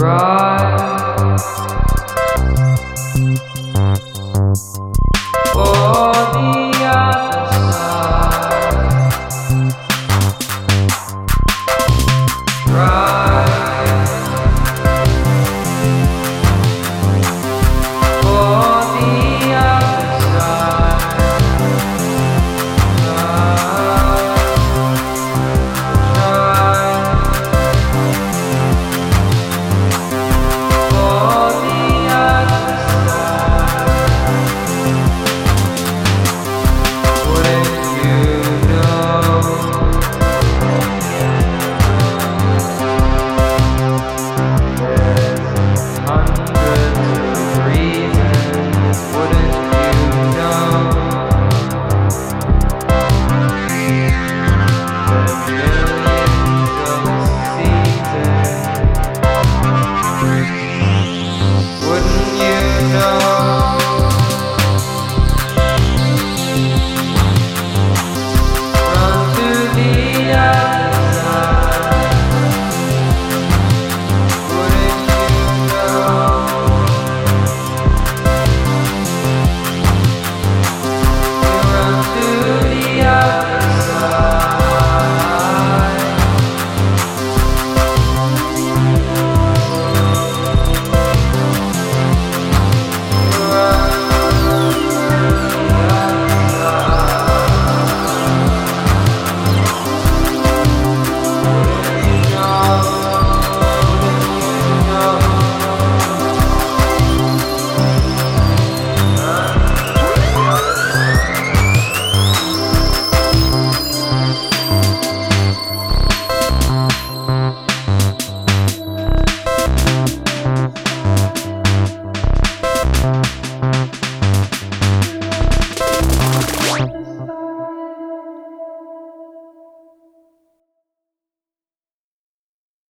Right.